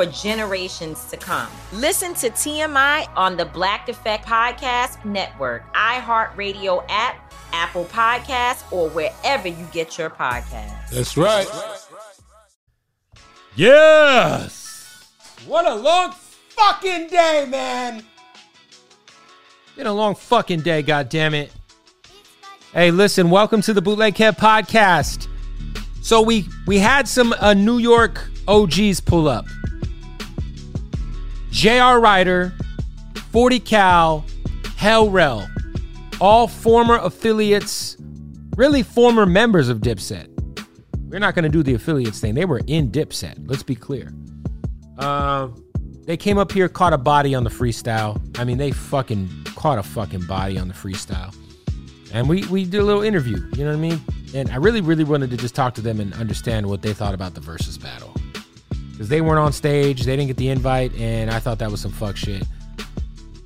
for generations to come. Listen to TMI on the Black Effect Podcast Network, iHeartRadio app, Apple Podcasts, or wherever you get your podcasts. That's right. Yes. What a long fucking day, man. Been a long fucking day, God damn it! Hey, listen, welcome to the Bootleg Kev podcast. So we we had some uh, New York OGs pull up. J.R. Writer, 40 Cal, Hell Rell all former affiliates, really former members of Dipset. We're not going to do the affiliates thing. They were in Dipset. Let's be clear. Uh, they came up here, caught a body on the freestyle. I mean, they fucking caught a fucking body on the freestyle. And we we did a little interview. You know what I mean? And I really, really wanted to just talk to them and understand what they thought about the versus battle. Because they weren't on stage, they didn't get the invite, and I thought that was some fuck shit.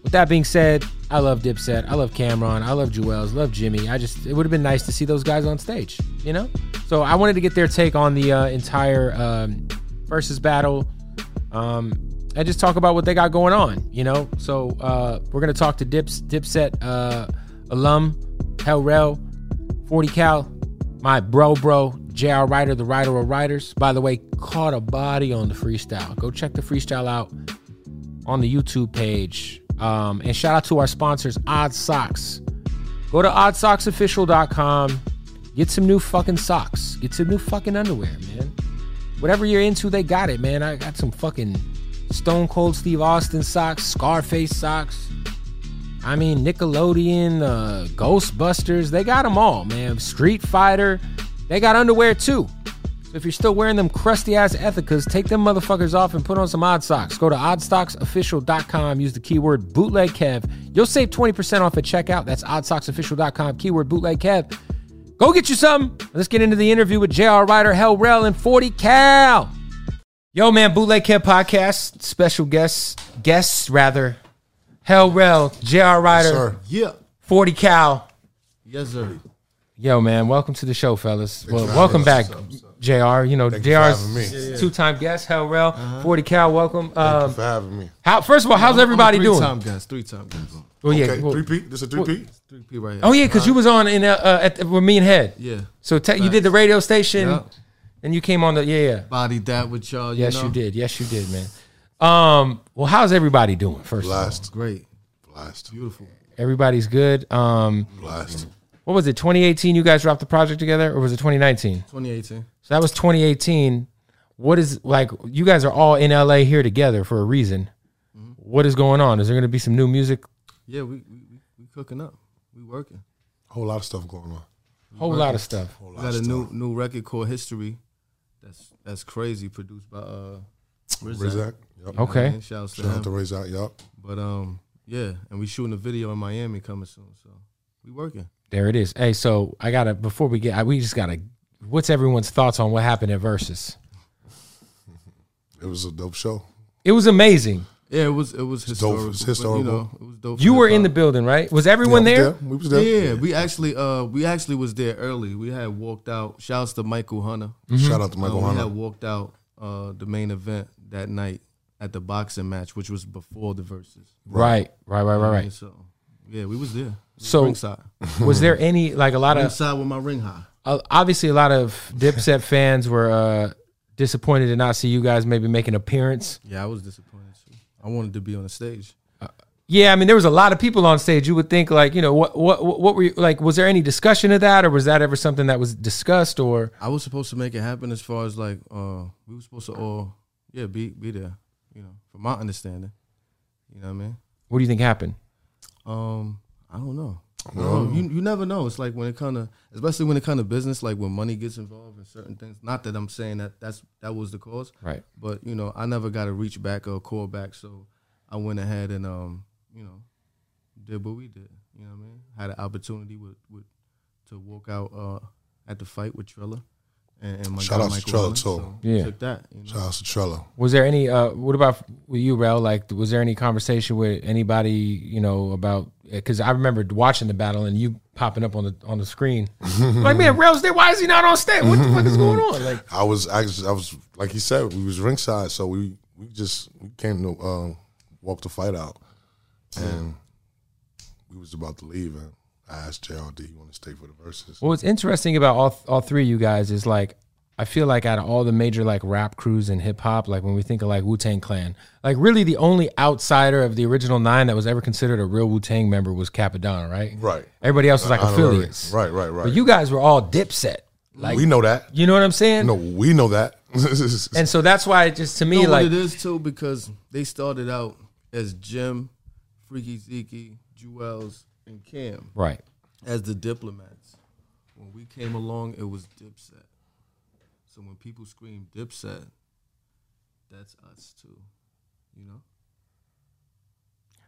With that being said, I love Dipset. I love Cameron, I love Juelz. Love Jimmy. I just it would have been nice to see those guys on stage, you know. So I wanted to get their take on the uh, entire um, versus battle, um, and just talk about what they got going on, you know. So uh, we're gonna talk to Dips Dipset uh, alum Hell Rell, 40 Cal, my bro bro J.R. Writer, the writer of writers. By the way, caught a body on the freestyle. Go check the freestyle out on the YouTube page. Um, and shout out to our sponsors, Odd Socks. Go to oddsocksofficial.com. Get some new fucking socks. Get some new fucking underwear, man. Whatever you're into, they got it, man. I got some fucking Stone Cold Steve Austin socks, Scarface socks. I mean, Nickelodeon, uh, Ghostbusters, they got them all, man. Street Fighter, they got underwear too. So if you're still wearing them crusty ass Ethikas, take them motherfuckers off and put on some odd socks. Go to oddsocksofficial.com, use the keyword bootleg Kev. You'll save 20% off at checkout. That's oddsocksofficial.com, keyword bootleg Kev. Go get you some. Let's get into the interview with JR Writer, Hell Rell, and 40 Cal. Yo, man, Bootleg Kev podcast, special guests, guests rather. Hell Rell, JR Writer, yes, yeah. 40 Cal. Yes, sir. Yo, man, welcome to the show, fellas. Well, welcome back. What's up, what's up? Jr. You know, Thank Jr's two-time guest, Hell Rell, uh-huh. Forty Cal. Welcome. Thank um, you for having me. How? First of all, how's everybody three doing? Three-time guest. Three-time guest. Well, yeah. Okay, well, three P. This a three P. Three P right here. Oh yeah, because you was on in uh, uh, at the, with me and Head. Yeah. So te- you did the radio station, yep. and you came on the yeah yeah. Body that with y'all. You yes, know? you did. Yes, you did, man. Um. Well, how's everybody doing? First Blast. of all, great. Blast. Beautiful. Everybody's good. Um. Blast. What was it? 2018. You guys dropped the project together, or was it 2019? 2018. So that was 2018 what is like you guys are all in LA here together for a reason. Mm-hmm. What is going on? Is there going to be some new music? Yeah, we we, we cooking up. We working. A Whole lot of stuff going on. Whole working. lot of stuff. Whole lot got a new new record called History. That's that's crazy. Produced by uh Rizak. Rizak. Yep. Okay. Shout, Shout out to Rizak. Yep. But um yeah, and we shooting a video in Miami coming soon. So we working. There it is. Hey, so I gotta before we get, we just gotta. What's everyone's thoughts on what happened at Versus? It was a dope show. It was amazing. Yeah, it was it was It's dope. historical. It's but, historical. You know, it was dope. You were in the building, right? Was everyone Yeah, I there? We was there. Yeah, we actually uh we actually was there early. We had walked out. Shouts to Michael Hunter. Shout out to Michael Uh, we Hunter. had walked out uh the main event that night at the boxing match, which was before the verses. Right, right, right, right, And right. So yeah, we was there. So- ringside, Was there any like a lot of ringside with my ring high. uh, obviously a lot of Dipset fans were uh, disappointed to not see you guys maybe make an appearance. Yeah, I was disappointed. Too. I wanted to be on the stage. Yeah, I mean there was a lot of people on stage. You would think like you know what what what were you like? Was there any discussion of that, or was that ever something that was discussed? Or I was supposed to make it happen as far as like uh we were supposed to all yeah be be there. You know, from my understanding. You know what I mean? what do you think happened? Um, I don't know. I don't. You you never know. It's like when it kind of, especially when it kind of business, like when money gets involved in certain things. Not that I'm saying that that's that was the cause, Right. but you know, I never got a reach back or call back, so I went ahead and um, you know, did what we did. You know what I mean? Had an opportunity with with to walk out uh at the fight with Trilla. And, and my Shout guy out to Michael Trilla, Hunter, too. so Yeah. took that. You know? Shout out to Trello. Was there any? Uh, what about with you, Rel? Like, was there any conversation with anybody? You know about because I remember watching the battle and you popping up on the on the screen. like, man, Rel's there. Why is he not on stage? What the fuck is going on? Like, I was actually, I was like he said, we was ringside, so we we just we came to um, walk the fight out, and we was about to leave, and I asked JRD, "You want to stay for the verses?" Well, what's interesting about all all three of you guys is like I feel like out of all the major like rap crews in hip hop, like when we think of like Wu Tang Clan, like really the only outsider of the original nine that was ever considered a real Wu Tang member was Cappadonna, right? Right. Everybody else was like Honorary. affiliates. Right, right, right. But you guys were all Dipset. Like we know that. you know what I'm saying? No, we know that. And so that's why it just to me You know like what it is too because they started out as Jim, Freaky Zeke, Juelz, and Cam right. as the diplomats. When we came along, it was Dipset. So when people scream Dipset, that's us too. You know.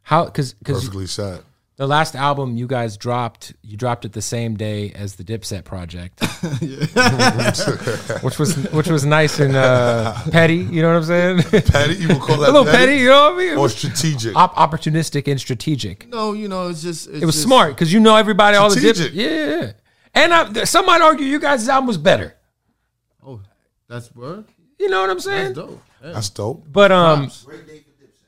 How cuz cuz Perfectly said. The last album you guys dropped, you dropped it the same day as the Dipset project. which was which was nice and uh, petty, you know what I'm saying? Petty, you would call that a little petty, you know what I mean? It or strategic? op- opportunistic and strategic. No, you know, it's just it's It was just, smart because you know everybody, all the dip. Strategic. Yeah, yeah, yeah. And I, some might argue you guys' album was better. Oh, that's word. You know what I'm saying? That's saying? dope. Yeah. That's dope. But um,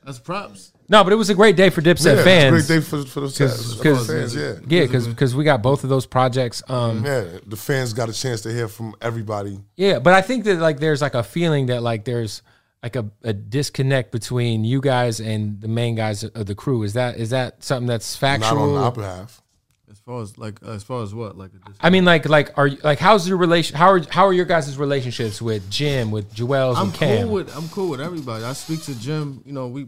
That's props. No, but it was a great day for Dipset yeah, fans. It's a great day for for the Cause- for the cause- fans. Yeah, Yeah, because because we got both of those projects. Um, yeah. The fans got a chance to hear from everybody. Yeah, but I think that like there's like a feeling that like there's like a, a disconnect between you guys and the main guys of the crew. Is that is that something that's factual? Not on the upper half. As far as like as far as what like a I mean, like like are you, like how's your relation? How are how are your guys' relationships with Jim, with Juelz, I'm and Cam? cool with I'm cool with everybody. I speak to Jim. You know, we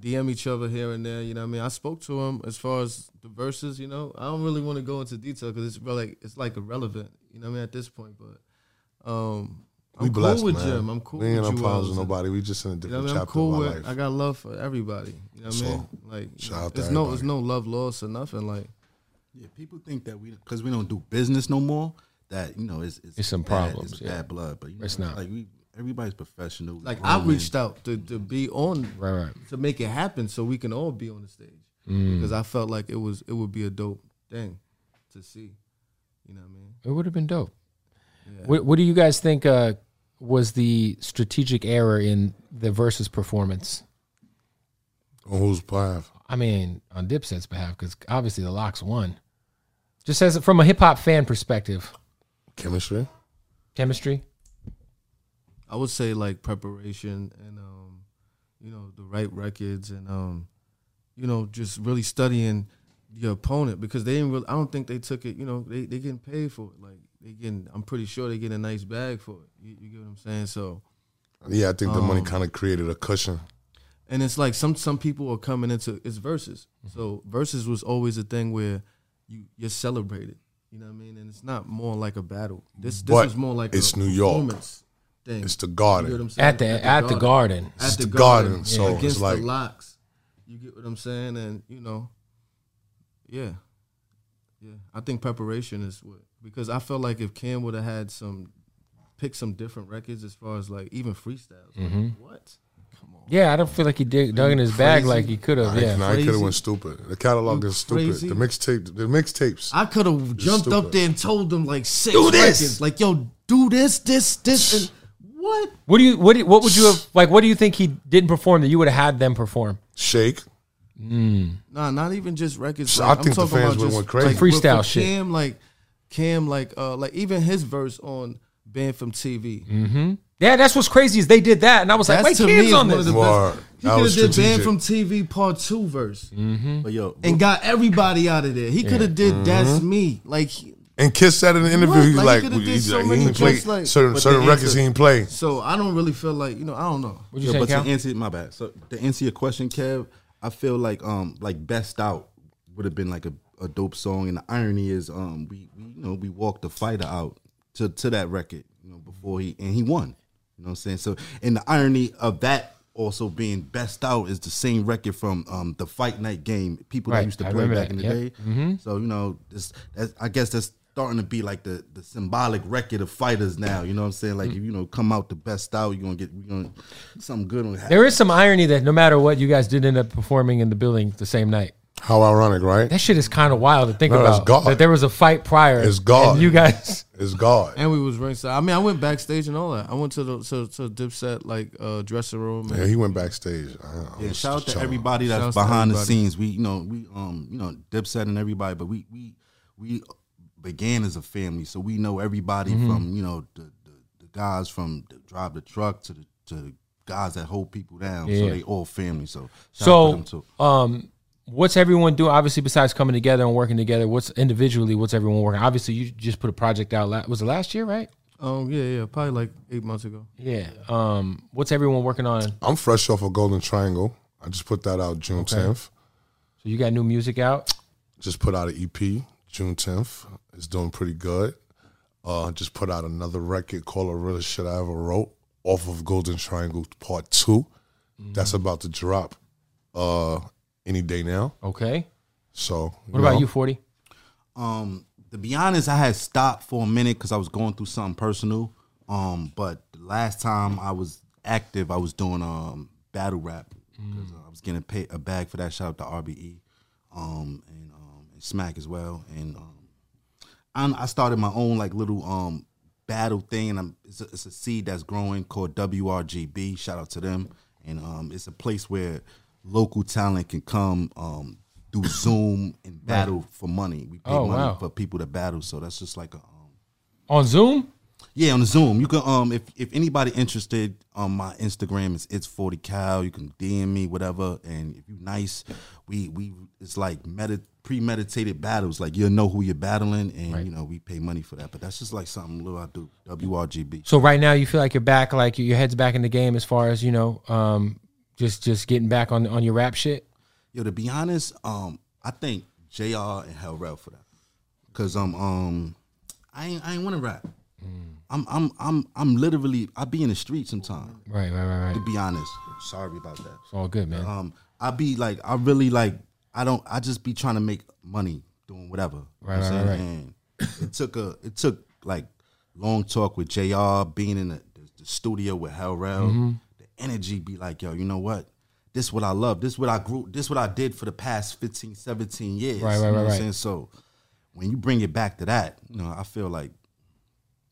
DM each other here and there. You know, what I mean, I spoke to him as far as the verses. You know, I don't really want to go into detail because it's really it's like irrelevant. You know, what I mean, at this point, but um, I'm We blessed, cool with man. Jim. I'm cool We ain't with on problems with nobody. We just in a You know different what I mean? I'm chapter cool of our with. life. I got love for everybody. You know what I mean? Like, shout know, out to there's no, there's no love lost or nothing. Like, Yeah, people think that we because we don't do business no more. That you know, it's it's, It's some bad, problems, It's yeah. bad blood, but you know, It's not. Like we, everybody's professional. like I reached out to to be on Right, right. to make it happen so we can all be on the stage Mm. because I felt like it was it would be a dope thing to see. You know what I mean? It would have been dope. Yeah. What, what do you guys think uh, was the strategic error in the versus performance? On whose behalf? I mean, on Dipset's behalf, because obviously the Lox won. Just as from a hip hop fan perspective, Chemistry. chemistry. I would say like preparation and um, you know, the right records and um, you know, just really studying your opponent because they didn't really I don't think they took it, you know, they they getting paid for it. Like they getting I'm pretty sure they get a nice bag for it. You, you get what I'm saying? So Yeah, I think the money Um, kind of created a cushion. and it's like some some people are coming into it's verses. So verses was always a thing where you you're celebrated. You know what I mean? And it's not more like a battle. This this But is more like it's a New York. Performance thing. It's the You get garden. what I'm saying? At the at the garden. It's At the, the garden, garden, so it's like- the Lox. You get what I'm saying? And you know, yeah, yeah. I think preparation is what because I felt like if Cam would have had some, pick some different records as far as like even freestyles. like, Mhm. what? Yeah, I don't feel like he dig, dug in his bag like he could have. Yeah, I, he could have went stupid. The catalog is stupid. crazy. The mixtape, the mixtapes. I could have jumped up there and told them like six Do this! records. Like, yo, do this, this, this, and what? What do you what do you, what would you have like? What do you think he didn't perform that you would have had them perform? Shake. Hmm. Nah, not even just records. So like, I think the I'm talking fans about would've just, went crazy. Like, Freestyle shit. Cam, like Cam, like uh, like even his verse on "Banned from TV." Mm-hmm. Yeah, that's what's crazy is they did that, and I was like, That's wait, to me kids on this. the Word. best. He That could was have did "Banned strategic. from TV" Part Two verse mm-hmm. But yo, and got everybody out of there. He could have did "That's mm-hmm. Me." Like he- And Kiss said in the interview, What? he's Like, he like, coulda he, did so he many ain't play like- certain certain the records answer- he ain't play. so, I don't really feel like you know. I don't know. What'd you Yo, say, but Cal? to answer my bad. So to answer your question, Kev, I feel like um like best out would have been like a, a dope song. And the irony is um we, we you know we walked the fighter out to to that record you know before he and he won. You know what I'm saying? So and the irony of that also being best out is the same record from um the fight night game people Right, that used to I play remember back in the that, yep. Mm-hmm. day. So you know this I guess that's starting to be like the the symbolic record of fighters now. You know what I'm saying? Like if you know come out the best out, you're gonna get you gonna something good on There is some irony that no matter what, you guys did end up performing in the building the same night. How ironic, right? That shit is kind of wild to think No, that's about. God. That there was a fight prior. It's God. And you guys. It's God. And we was ringside. I mean, I went backstage and all that. I went to the to, to Dipset like uh, dressing room. Yeah, And he went backstage. I, I Yeah, shout out to chilling. everybody that's Shouts to behind the scenes. We, you know, we, um, you know, Dipset and everybody, but we, we, we began as a family, so we know everybody Mm-hmm. from, you know, the, the, the guys from the drive the truck to the to the guys that hold people down. Yeah. So they all family. So shout out to them So, too. um, what's everyone doing? Obviously, besides coming together and working together, what's individually? What's everyone working? Obviously, you just put a project out. La- was it last year, right? um, yeah, yeah, probably like eight months ago. Yeah. Um, what's everyone working on? I'm fresh off of Golden Triangle. I just put that out June 10th. So you got new music out. Just put out an EP June 10th. It's doing pretty good. Uh, just put out another record called "A Realest Shit I Ever Wrote" off of Golden Triangle Part 2 That's about to drop uh, any day now. Okay. So What about know, you, Forty? Um, to be honest, I had stopped for a minute because I was going through something personal. Um, but the last time I was active, I was doing um battle rap because I was getting paid a bag for that. Shout out to RBE, um, and um, and Smack as well. And um, I'm, I started my own like little um battle thing, and I'm, it's, a, it's a seed that's growing called WRGB. Shout out to them, and um, it's a place where local talent can come um do Zoom and battle for money. We pay Oh, money wow. for people to battle, so that's just like a um, On Zoom? Yeah, on the Zoom. You can um if if anybody interested on my Instagram is it's 40 cal. You can DM me, whatever. And if you nice, we we it's like medit premeditated battles. Like you'll know who you're battling and you know, we pay money for that. But that's just like something little I do. WRGB. So right now, you feel like you're back, like your head's back in the game, as far as you know, um, just just getting back on on your rap shit. Yo, to be honest, um, I think JR and Hell for that. Cause um um I ain't I ain't wanna rap. I'm I'm I'm I'm literally I be in the street sometimes. Right, right, right, right. To be honest. Sorry about that. It's all good, man. um I be like I really like I don't I just be trying to make money doing whatever. You know Right, right, right. And it took a it took like long talk with JR, being in the, the, the studio with Hell Rell, Mm-hmm. the energy be like, yo, you know what? This what I love. This what I grew this what I did for the past 15, 17 years. Right, right, you know right, what I'm saying? So when you bring it back to that, you know, I feel like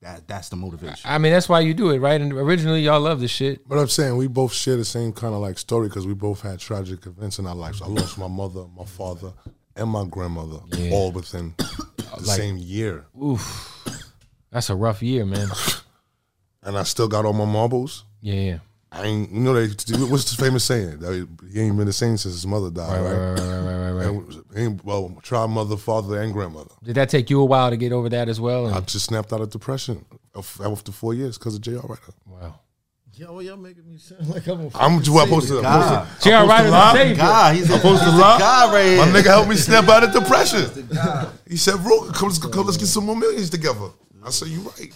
that that's the motivation. I mean, that's why you do it, right? And originally, y'all love this shit. But I'm saying we both share the same kind of like story because we both had tragic events in our lives. I lost my mother, my father, and my grandmother all within the same year, Oof, That's a rough year, man. and I still got all my marbles. Yeah, yeah. I ain't, you know, they, what's the famous saying? That he ain't been the same since his mother died, Right, right? right, right, right, right, right, right. And, well, tried mother, father, and grandmother. Did that take you a while to get over that as well? I just snapped out of depression after four years because of JR Writer. wow. Yo, y'all making me sound like I'm a I'm just well, supposed to. God. supposed to- J.R. Writer's the lie? savior. God, he's a, supposed to he's a lie? God right here. My nigga helped me snap out of depression. He said, "Bro, come, come, let's get some more millions together." I said, "You right."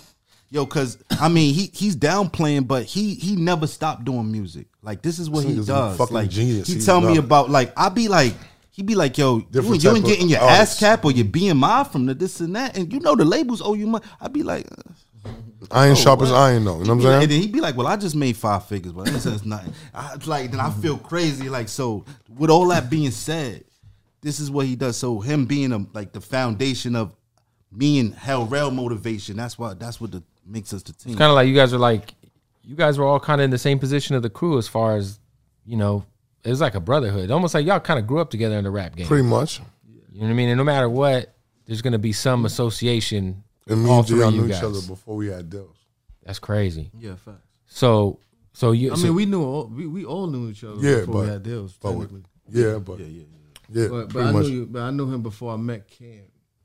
Yo, cause I mean he he's downplaying, but he he never stopped doing music. Like this is what This he does. fucking Like genius. he He tell me about like I be like he be like yo you, Different you ain't getting your artists. ASCAP or your BMI from the this and that, and you know the labels owe you money. I be like. uh, Iron Oh, sharp as iron, though. You know what I'm He'd be like- saying? And then he'd be like, "Well, I just made five figures, but that says nothing." I, like then I feel crazy. Like so, with all that being said, this is what he does. So him being a, like the foundation of me and Hell Rell motivation. That's why. That's what the, makes us the team. It's kind of like you guys are like, you guys were all kind of in the same position of the crew as far as, you know, it was like a brotherhood. Almost like y'all kind of grew up together in the rap game. Pretty much. You know what I mean? And no matter what, there's going to be some association. And me all and three Dion of you knew each other before we had deals. That's crazy. Yeah, facts. So, so you. I so- mean, we knew all, we, we all knew each other Yeah, before but we had deals. but we- Technically, yeah, but yeah, yeah, yeah, but, but I much. knew you. But I knew him before I met Cam.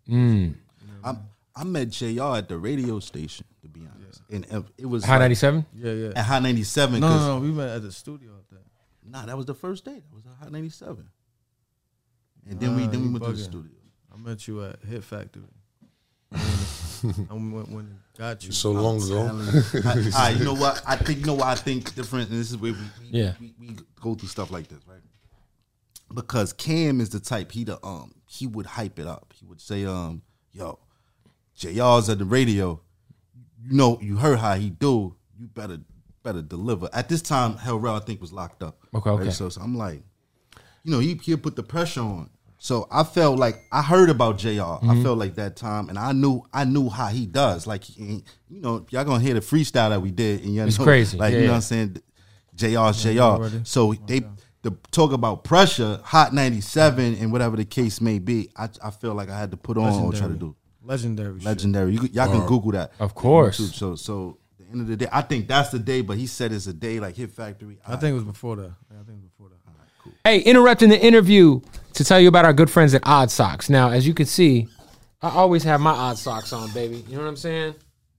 Mm. I, I met JR at the radio station, to be honest, and uh, it was High like- 97? Yeah, yeah. at High ninety seven. No, no, no. We met at the studio up there. Nah, that was the first day. That was at High ninety seven, and then we then we you went to the studio. I met you at Hit Factory. I went when got you. So long ago. I, I- you know what? I think you know what I think different. And this is where we, we, Yeah. we, we go through stuff like this, right? Because Cam is the type he the um he would hype it up. He would say um yo, JR's at the radio. You know you heard how he do. You better better deliver. At this time, Hell Rell I think was locked up. Okay, okay. So, so I'm like, you know, he he'll put the pressure on. So I felt like I heard about jr Mm-hmm. I felt like that time, and I knew I knew how he does. Like, you know, y'all gonna hear the freestyle that we did, and you know, It's know, crazy. Like, Yeah, you know what I'm saying? JR's JR. So they the talk about pressure, Hot 97, and whatever the case may be. I I feel like I had to put on or try to do Legendary. legendary. You, y'all can Google that, Of course. YouTube. So so. The end of the day, I think that's the day, but he said it's a day like Hit Factory. I think it was before that. I think it was before that. Hey, interrupting the interview to tell you about our good friends at Odd Socks. Now, as you can see, I always have my Odd Socks on, baby. You know what I'm saying?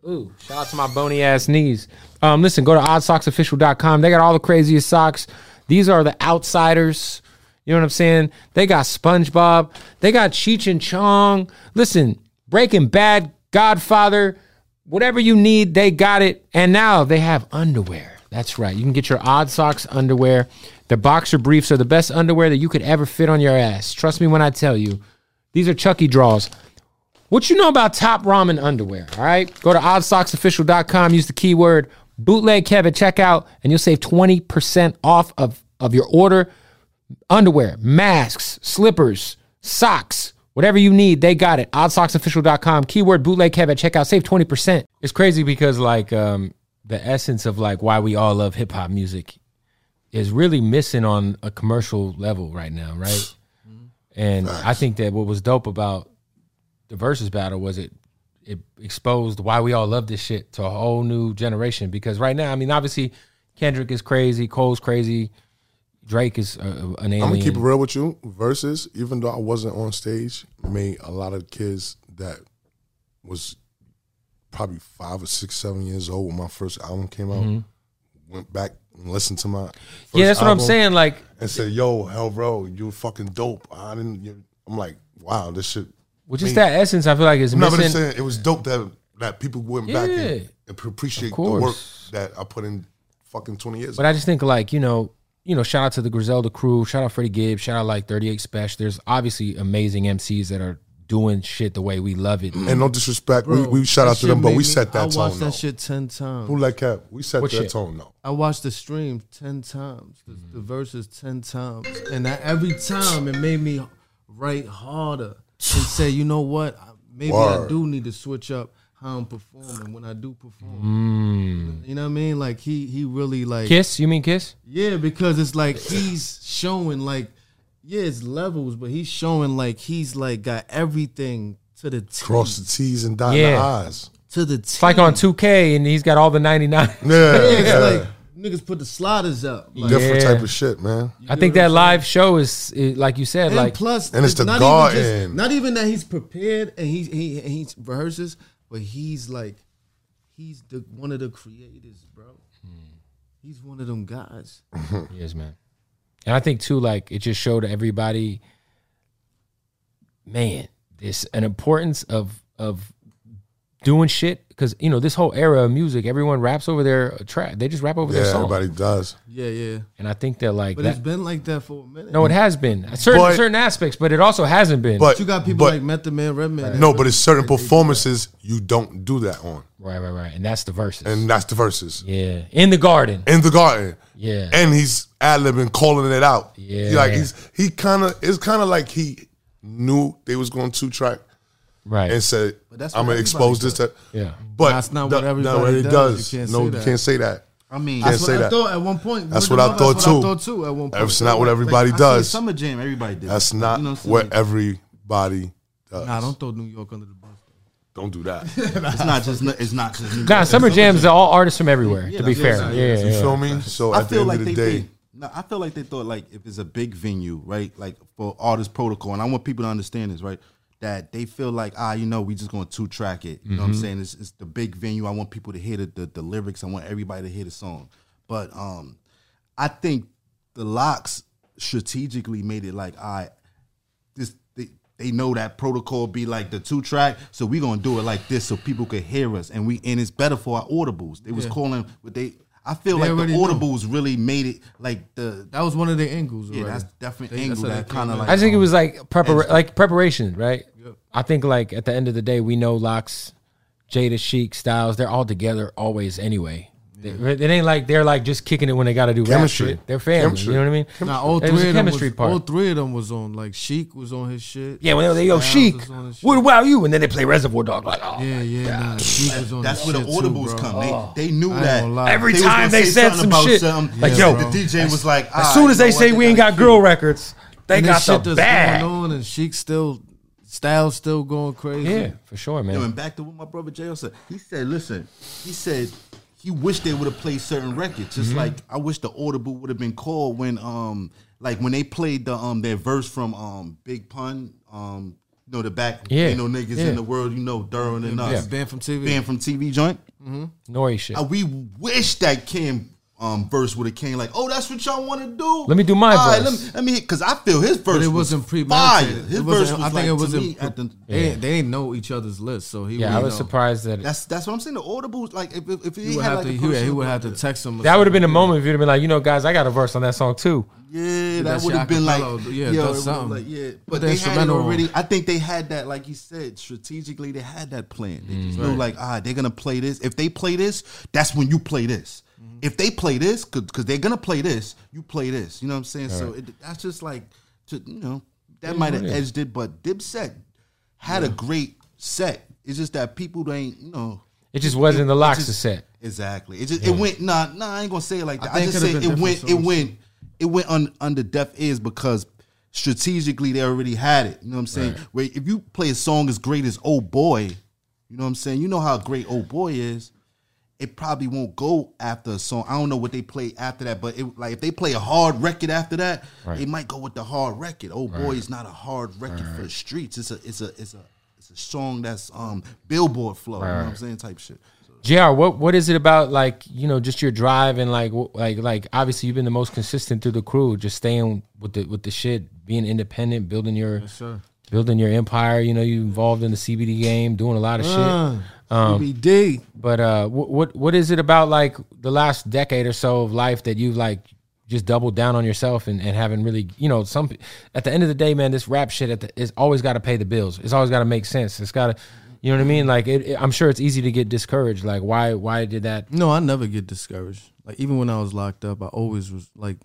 Ooh, shout out to my bony ass knees. Um, listen, go to oddsocksofficial.com. They got all the craziest socks. These are the outsiders. You know what I'm saying? They got SpongeBob. They got Cheech and Chong. Listen, Breaking Bad, Godfather, whatever you need, they got it. And now they have underwear. That's right. You can get your Odd Socks underwear. The boxer briefs are the best underwear that you could ever fit on your ass. Trust me when I tell you. These are Chucky draws. What you know about top ramen underwear? All right, go to oddsocksofficial.com. Use the keyword bootleg Kev at checkout, and you'll save twenty percent off of of your order. Underwear, masks, slippers, socks, whatever you need, they got it. Oddsocksofficial.com. Keyword bootleg Kev at checkout. Save twenty percent. It's crazy because like um, the essence of like why we all love hip hop music is really missing on a commercial level right now, right? And I think that what was dope about the versus battle was it it exposed why we all love this shit to a whole new generation. Because right now, I mean, obviously Kendrick is crazy, Cole's crazy, Drake is uh, an alien. I'm gonna keep it real with you. Versus, even though I wasn't on stage, made a lot of kids that was probably five or six, seven years old when my first album came out. Went back and listened to my. First Mm-hmm. yeah, that's what I'm saying. Like, And said, "Yo, Hell Bro, you fucking dope." I didn't. I'm like, wow, this shit. well, just that essence, I feel like is No, but I'm missing. saying it was dope that that people went back Yeah. and, and appreciate the work that I put in fucking 20 years. But I just think like you know, you know, shout out to the Griselda crew, shout out Freddie Gibbs, shout out like 38 Spesh. There's obviously amazing MCs that are doing shit the way we love it. and no disrespect, we, Bro, we shout out to them, but we me- set that I tone. watched though. that shit ten times. Who like Cap? We set What that shit? tone though. I watched the stream ten times, the, the verses ten times, and that every time it made me write harder and say, you know what, maybe I do need to switch up how I'm performing when I do perform. Mm. You know what I mean? Like he he really like Kiss? You mean Kiss? yeah, because it's like he's showing like yeah, it's levels, but he's showing like he's like got everything to the T, Cross the T's and dot Yeah. the I's. to the T. It's like on 2K and he's got all the 99. Yeah, Yeah, it's yeah. like niggas put the sliders up. Like, different Yeah. type of shit, man. I think that live show is, is like you said, and like plus, And it's the not garden. Even just, not even that he's prepared and he he and he rehearses, but he's like, he's the one of the creators, bro. He's one of them guys. he is, man. And I think too, like it just showed everybody, man, this an importance of of doing shit because you know this whole era of music, everyone raps over their track. They just rap over Yeah, their song. everybody does. Yeah, yeah. And I think that like But that. it's been like that for a minute. no, it has been certain But- certain aspects, but it also hasn't been. But you got people but, like Method Man, Redman. no, but it's certain performances you don't do that on, right, right, right, and that's the verses. and that's the verses yeah, in the garden. in the garden. Yeah. and he's ad libbing, calling it out. Yeah. He like he's he kind of it's kind of like he knew they was going to track Right. and said, that's "I'm gonna everybody expose this." To, Yeah. but That's not what everybody no, it does. does. You can't no, say you can't say that. I mean, Can't That's say what that. I thought at one point. That's what the I thought that's what too. I thought too at one point. That's not what like, everybody I does. Summer Jam, everybody did. That's not You know what what everybody does. Nah, don't throw New York under the bus. Don't do that. It's not just. It's not just. New Nah, York. Summer Jams are all artists from everywhere. Yeah, to be that's fair, what I'm yeah, saying. yeah, You feel me? So I at the feel end like of they the day, think. No, I feel like they thought like if it's a big venue, right? Like for artist protocol, and I want people to understand this, right? That they feel like ah, you know, we just going to two track it. You know what I'm saying? It's, it's the big venue. I want people to hear the, the the lyrics. I want everybody to hear the song. But um, I think the Lox strategically made it like I this they, they know that protocol be like the two track, so we gonna do it like this so people could hear us, and we and it's better for our audibles. They was Yeah. calling, but they I feel They like the already knew. audibles really made it like the That was one of the angles. yeah already. that's definitely angle that kind of like. I think it um, was like prepar- like preparation, right? Yep. I think like at the end of the day, we know Lox, Jada, Sheek, Styles, they're all together always anyway. They, it ain't like they're like just kicking it when they got to do Chemistry. Rap shit. They're family. Chemistry. You know what I mean? Nah, all It was three a of them was, part. all three of them was on. Like Sheek was on his shit. Yeah, when they yo Styles Sheek, was on his shit. what about you? And then they play Reservoir Dog like, oh, Yeah, yeah. Nah, Sheek was on. that's where the shit too, audibles come. They, they knew I that. Every was time they said some about shit, something, like, yeah, yo, the DJ was like, as "Ah, soon as they say we ain't got girl records, they got shit the that's bag. going on, and Sheek still, Styles still going crazy. Yeah, for sure, Yo, man. and back to what my brother J.O. said. He said, listen, he said he wished they would have played certain records. Just Mm-hmm. like I wish the audible would have been called when um like when they played the um their verse from um Big Pun, um you know the back Yeah, ain't no niggas yeah. in the world, you know, Durham and us. Yeah, banned from TV. Banned from TV joint. Nori shit. Uh, we wish that Kim um verse would have came like, oh, that's what y'all want to do. Let me do my All right, verse. Let me, let me because I feel his verse But it was wasn't fire. premeditated. His It verse wasn't- I think like, it wasn't. me, at the, They, they didn't know each other's list, so he. yeah, would I was know. surprised that That's that's what I'm saying. The audibles, like if if, if he, He would had have like to. a He, he would have to text him. that would have been a moment if you'd have been like, you know, guys, I got a verse on that song too. Yeah, that that would have been like, yeah, yo, that's something. like, yeah. Put But the they had it instrumental on. already. I think they had that, like you said, strategically. They had that plan. They just knew, like, ah, they're gonna play this. If they play this, that's when you play this. If they play this, because they're gonna play this, you play this. You know what I'm saying? So it, that's just like, to, you know, that might have it edged it. But Dipset had a great set. It's just that people ain't, you know. It just wasn't the Lox just- to set. Exactly. It just it went nah nah I ain't gonna say it like that. I, think just say it went it went it went un, under deaf ears because strategically they already had it. You know what I'm saying? Where if you play a song as great as Oh Boy, you know what I'm saying? You know how great Oh Boy is. It probably won't go after a song. I don't know what they play after that, but it, like if they play a hard record after that, Right. it might go with the hard record. Oh boy, it's not a hard record for the streets. It's a it's a it's a it's a song that's um billboard flow. You know what I'm saying? Type shit. So, Jr. What what is it about like you know just your drive and like like like obviously you've been the most consistent through the crew, just staying with the with the shit, being independent, building your sir. Building your empire. You know, you involved in the CBD game, doing a lot of shit. Uh, CBD. But uh, what what what is it about like the last decade or so of life that you've like just doubled down on yourself and, and haven't really you know some at the end of the day, man, this rap shit at the, it's always got to pay the bills. It's always got to make sense. It's got to, you know what I mean? Like it, it- I'm sure it's easy to get discouraged. Like why why did that? No, I never get discouraged. Like even when I was locked up, I always was like,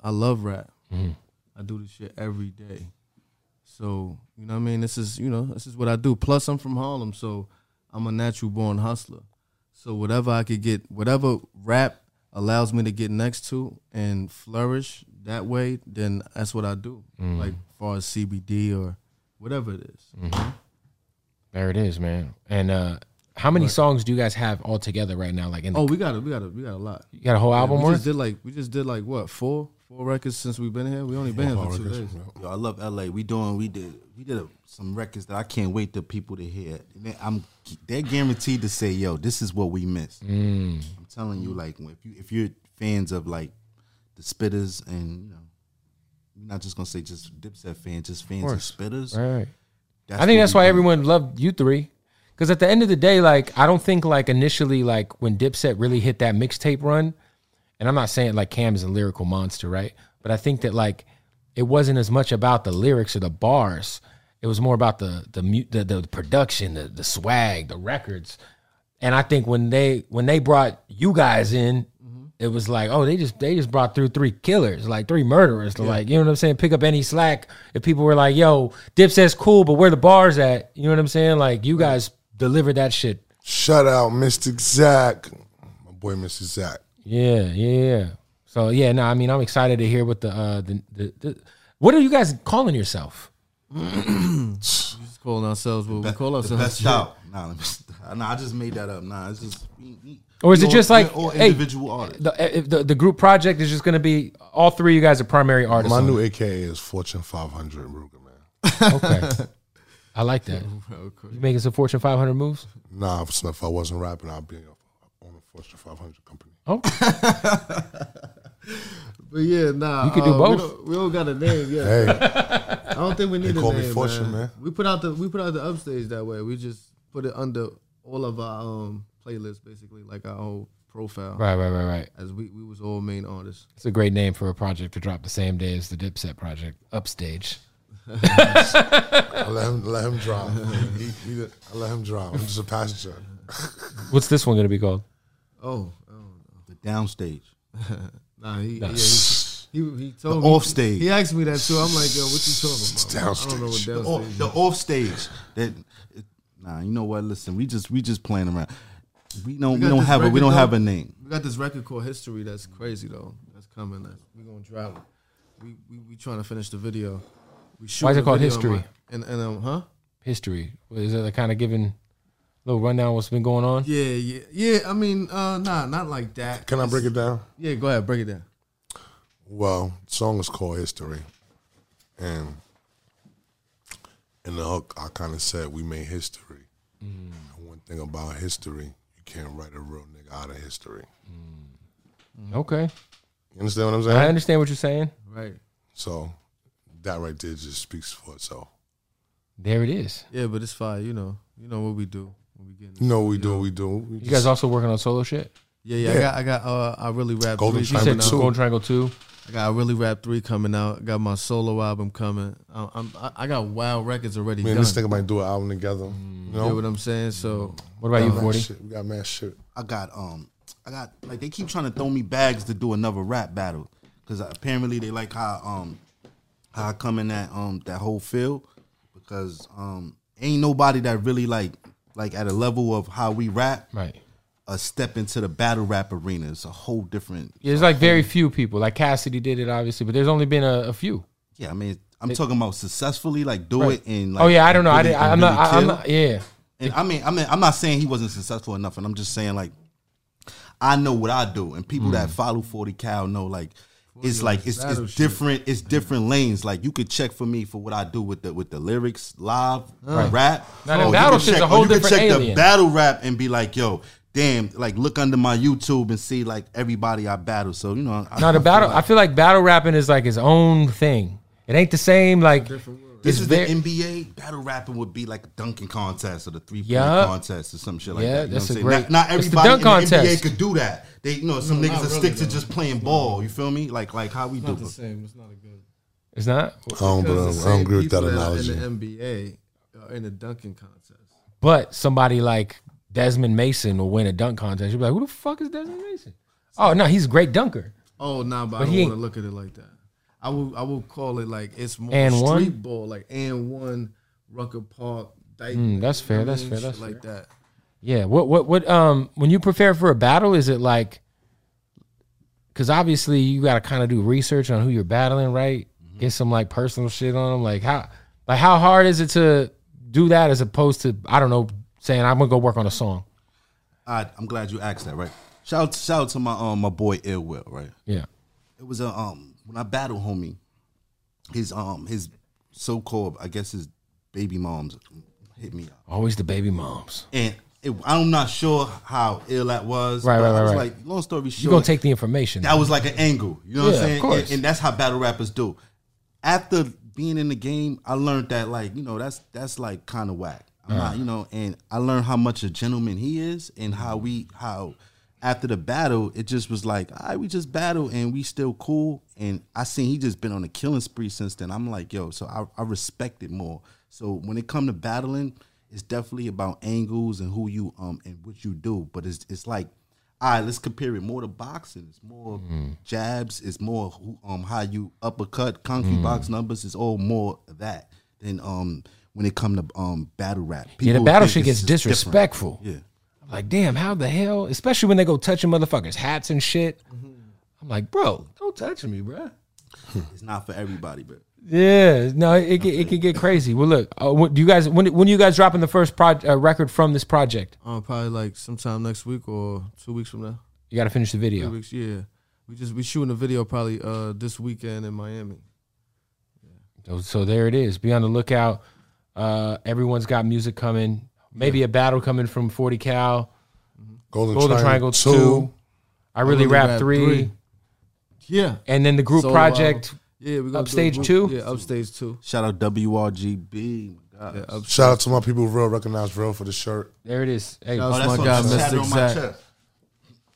I love rap. I do this shit every day. So you know what I mean. This is you know this is what I do. Plus I'm from Harlem, so I'm a natural born hustler. So whatever I could get, whatever rap allows me to get next to and flourish that way, then that's what I do. Like as far as CBD or whatever it is. There it is, man. And uh, how many songs do you guys have all together right now? Like in the, Oh, we got a we got a we got a lot. you got a whole album we worth? just did like we just did like what four four records since we've been here. We only been here for two days. Yo, I love LA. We doing we did we did a, some records that I can't wait the people to hear. And they- I'm they're guaranteed to say, "Yo, this is what we missed." Mm. I'm telling you, like if you if you're fans of like the Spitters and you know, you're not just gonna say just Dipset fans, just fans of, course. Spitters. Right. I think that's why do. everyone loved you three. Because at the end of the day, like I don't think like initially like when Dipset really hit that mixtape run, and I'm not saying like Cam is a lyrical monster, right? But I think that like it wasn't as much about the lyrics or the bars. It was more about the the mu- the, the production, the the swag, the records. And I think when they when they brought you guys in, mm-hmm. it was like, oh, they just they just brought through three killers, like three murderers. Like, you know what I'm saying? Pick up any slack if people were like, yo, Dipset's cool, but where the bars at? You know what I'm saying? Like, you guys delivered that shit. Shout out Mr. Zach, my boy Mr. Zach. Yeah, yeah, yeah. So yeah, no, I mean, I'm excited to hear what the uh the, the, the what are you guys calling yourself? We just calling ourselves what we call The ourselves. best shout. Nah, nah, I just made that up. Nah, it's just. we- we- Or is it just like we're all hey, individual artists? The, the the group project is just going to be all three of you guys are primary artists. My new. AKA is Fortune 500 Ruger, man. okay, I like that. You making some Fortune 500 moves? Nah, if if I wasn't rapping, I'd be on a Fortune 500 company. Oh, But yeah, nah. You can do uh, both. We don't, we don't got a name yet. Hey, I don't think we need They a call me name, Fortune, man. man. We put out the we put out the upstage that way. We just put it under all of our um playlists, basically, like our whole profile. right, right, right, right. As we we was all main artists. It's a great name for a project to drop the same day as the Dipset project, Upstage. I let him let him drop. He, he, he, I let him drop. I'm just a passenger. What's this one going to be called? Oh, The downstage. nah, he, Nah. yeah, he, he he told The me offstage. He asked me that too. I'm like, yo, what you talking about? It's I don't know what downstage. The, downstage. off, the off stage. That nah, you know what? Listen, we just we just playing around. We don't we, got don't have a we don't though. have a name. We got this record called History that's crazy though. That's coming. That we gonna drop. It. We we we trying to finish the video. We Why is it called History? And and um, huh? History. Is it kind of giving a little rundown what's been going on? Yeah, yeah, yeah. I mean, uh, nah, not like that. Can I break it down? Yeah, go ahead, break it down. Well, the song is called History. And in the hook, I kind of said we made history. And one thing about history, you can't write a real nigga out of history. Okay. You understand what I'm saying? I understand what you're saying. Right. So that right there just speaks for itself. There it is. Yeah, but it's fine. You know, you know what we do when we get. in You know the what we do, studio. we do. We You guys also working on solo shit? Yeah, yeah. I got, I got. Uh, I really rap. Golden three You Triangle said coming out. two. Golden Triangle 2. I got I really rap three coming out. Got my solo album coming. I, I'm, I, I got wild records already Me and done. this nigga might do an album together. You you know? know what I'm saying? So What about you, We 40? shit. We got mad shit. I got um I got like they keep trying to throw me bags to do another rap battle because apparently they like how um how I come in that um that whole field because um ain't nobody that really like like at a level of how we rap Right. a step into the battle rap arena. It's a whole different. Yeah, there's like very few people. Like Cassidy did it, obviously, but there's only been a, a few. Yeah, I mean I'm talking about successfully like do Right. it and like oh yeah, I don't know. I really- I, not. really I'm not. Yeah. And I mean, I mean, I'm not saying he wasn't successful enough, and I'm just saying like, I know what I do, and people Mm. that follow Forty Cal know like, it's like it's, it's different. It's different lanes. Like you could check for me for what I do with the with the lyrics, live Right. rap. Now, the Or you battle could shit's check- a oh, whole you could different check alien. the battle rap and be like, yo. Damn, like look under my YouTube and see like everybody I battle. So you know, I, Now the I feel battle, like I feel like battle rapping is like his own thing. It ain't the same. Like this it's is very, the NBA battle rapping would be like a dunking contest or the three point Yeah. contest or some shit like Yeah, that. You that's know a what I'm saying? great- Not, not it's the everybody dunk in the. NBA could do that. They, you know, some No, niggas that will really, stick to just playing ball. You feel me? Like like how we do. not the it. same. It's not a good. it's not. I don't, Because the I don't agree with that analogy. In the NBA, are in the dunking contest. But somebody like Desmond Mason will win a dunk contest. You'll be like, who the fuck is Desmond Mason? Oh no, he's a great dunker. Oh, nah, but, But I he don't ain't- want to look at it like that. I will. I will call it like it's more And street one? ball, like and one, Rucker Park, Dyke. Mm, that's fair, know what that's fair, that's like that. Yeah. What what what um when you prepare for a battle, is it like because obviously you got to kind of do research on who you're battling, right? Get some like personal shit on them. Like how like how hard is it to do that as opposed to I don't know saying I'm gonna go work on a song. All right, I'm glad you asked that. Right. Shout out, shout out to my um my boy Ill Will. Right. Yeah. It was a um when I battle homie, his um his so called I guess his baby moms hit me up. Always the baby moms. and it, I'm not sure how ill that was. Right, but right, I right, was right. Like, long story short, You gonna take the information. that was like an angle. You know what I'm of saying? course. And, and that's how battle rappers do. After being in the game, I learned that like you know that's that's like kind of whack. I'm not, you know, and I learned how much a gentleman he is and how we how after the battle, it just was like, all right, we just battle and we still cool. And I seen he just been on a killing spree since then. I'm like, yo, so I, I respect it more. So when it come to battling, it's definitely about angles and who you um and what you do. But it's it's like, all right, let's compare it more to boxing. It's more jabs. It's more who- um how you uppercut, concrete box numbers. It's all more of that than um when it come to um battle rap. yeah, the People battle shit gets just different. disrespectful. Yeah. Like, damn, how the hell? Especially when they go touching motherfuckers' hats and shit. I'm like, bro, don't touch me, bro. It's not for everybody, but Yeah, no, it it, it could get crazy. Well, look, uh, what, do you guys when when are you guys dropping the first pro, uh, record from this project? Um, probably like sometime next week or two weeks from now. You got to finish the video. weeks, yeah. We just we shooting a video probably uh this weekend in Miami. So, so there it is. Be on the lookout. Uh, everyone's got music coming. Maybe a battle coming from 40 Cal. Golden, Golden Triangle, two. I really, rap, three. Yeah. And then the group So, uh, project. Yeah, we gonna do a Upstage group- two? Yeah, upstage two. shout out WRGB. My Yeah, God. up- Shout out to my people, real recognize real for the shirt. There it is. Hey, Shout out Oh, that's my what guy, I'm Mr. on my Exact. chest.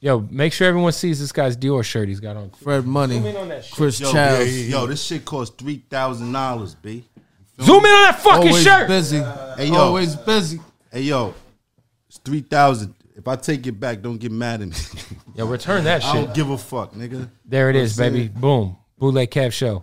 yo, make sure everyone sees this guy's Dior shirt he's got on. Fred Money, Zoom in on that. Chris Yo, Childs. yeah, yo, this shit cost three thousand dollars, b. Zoom in on that fucking Always shirt. busy. Hey, yo. Always busy. Hey, yo, it's three thousand. If I take it back, don't get mad at me. Yo, return that shit. I don't give a fuck, nigga. There it is, baby. Boom. Bootleg Kev Show.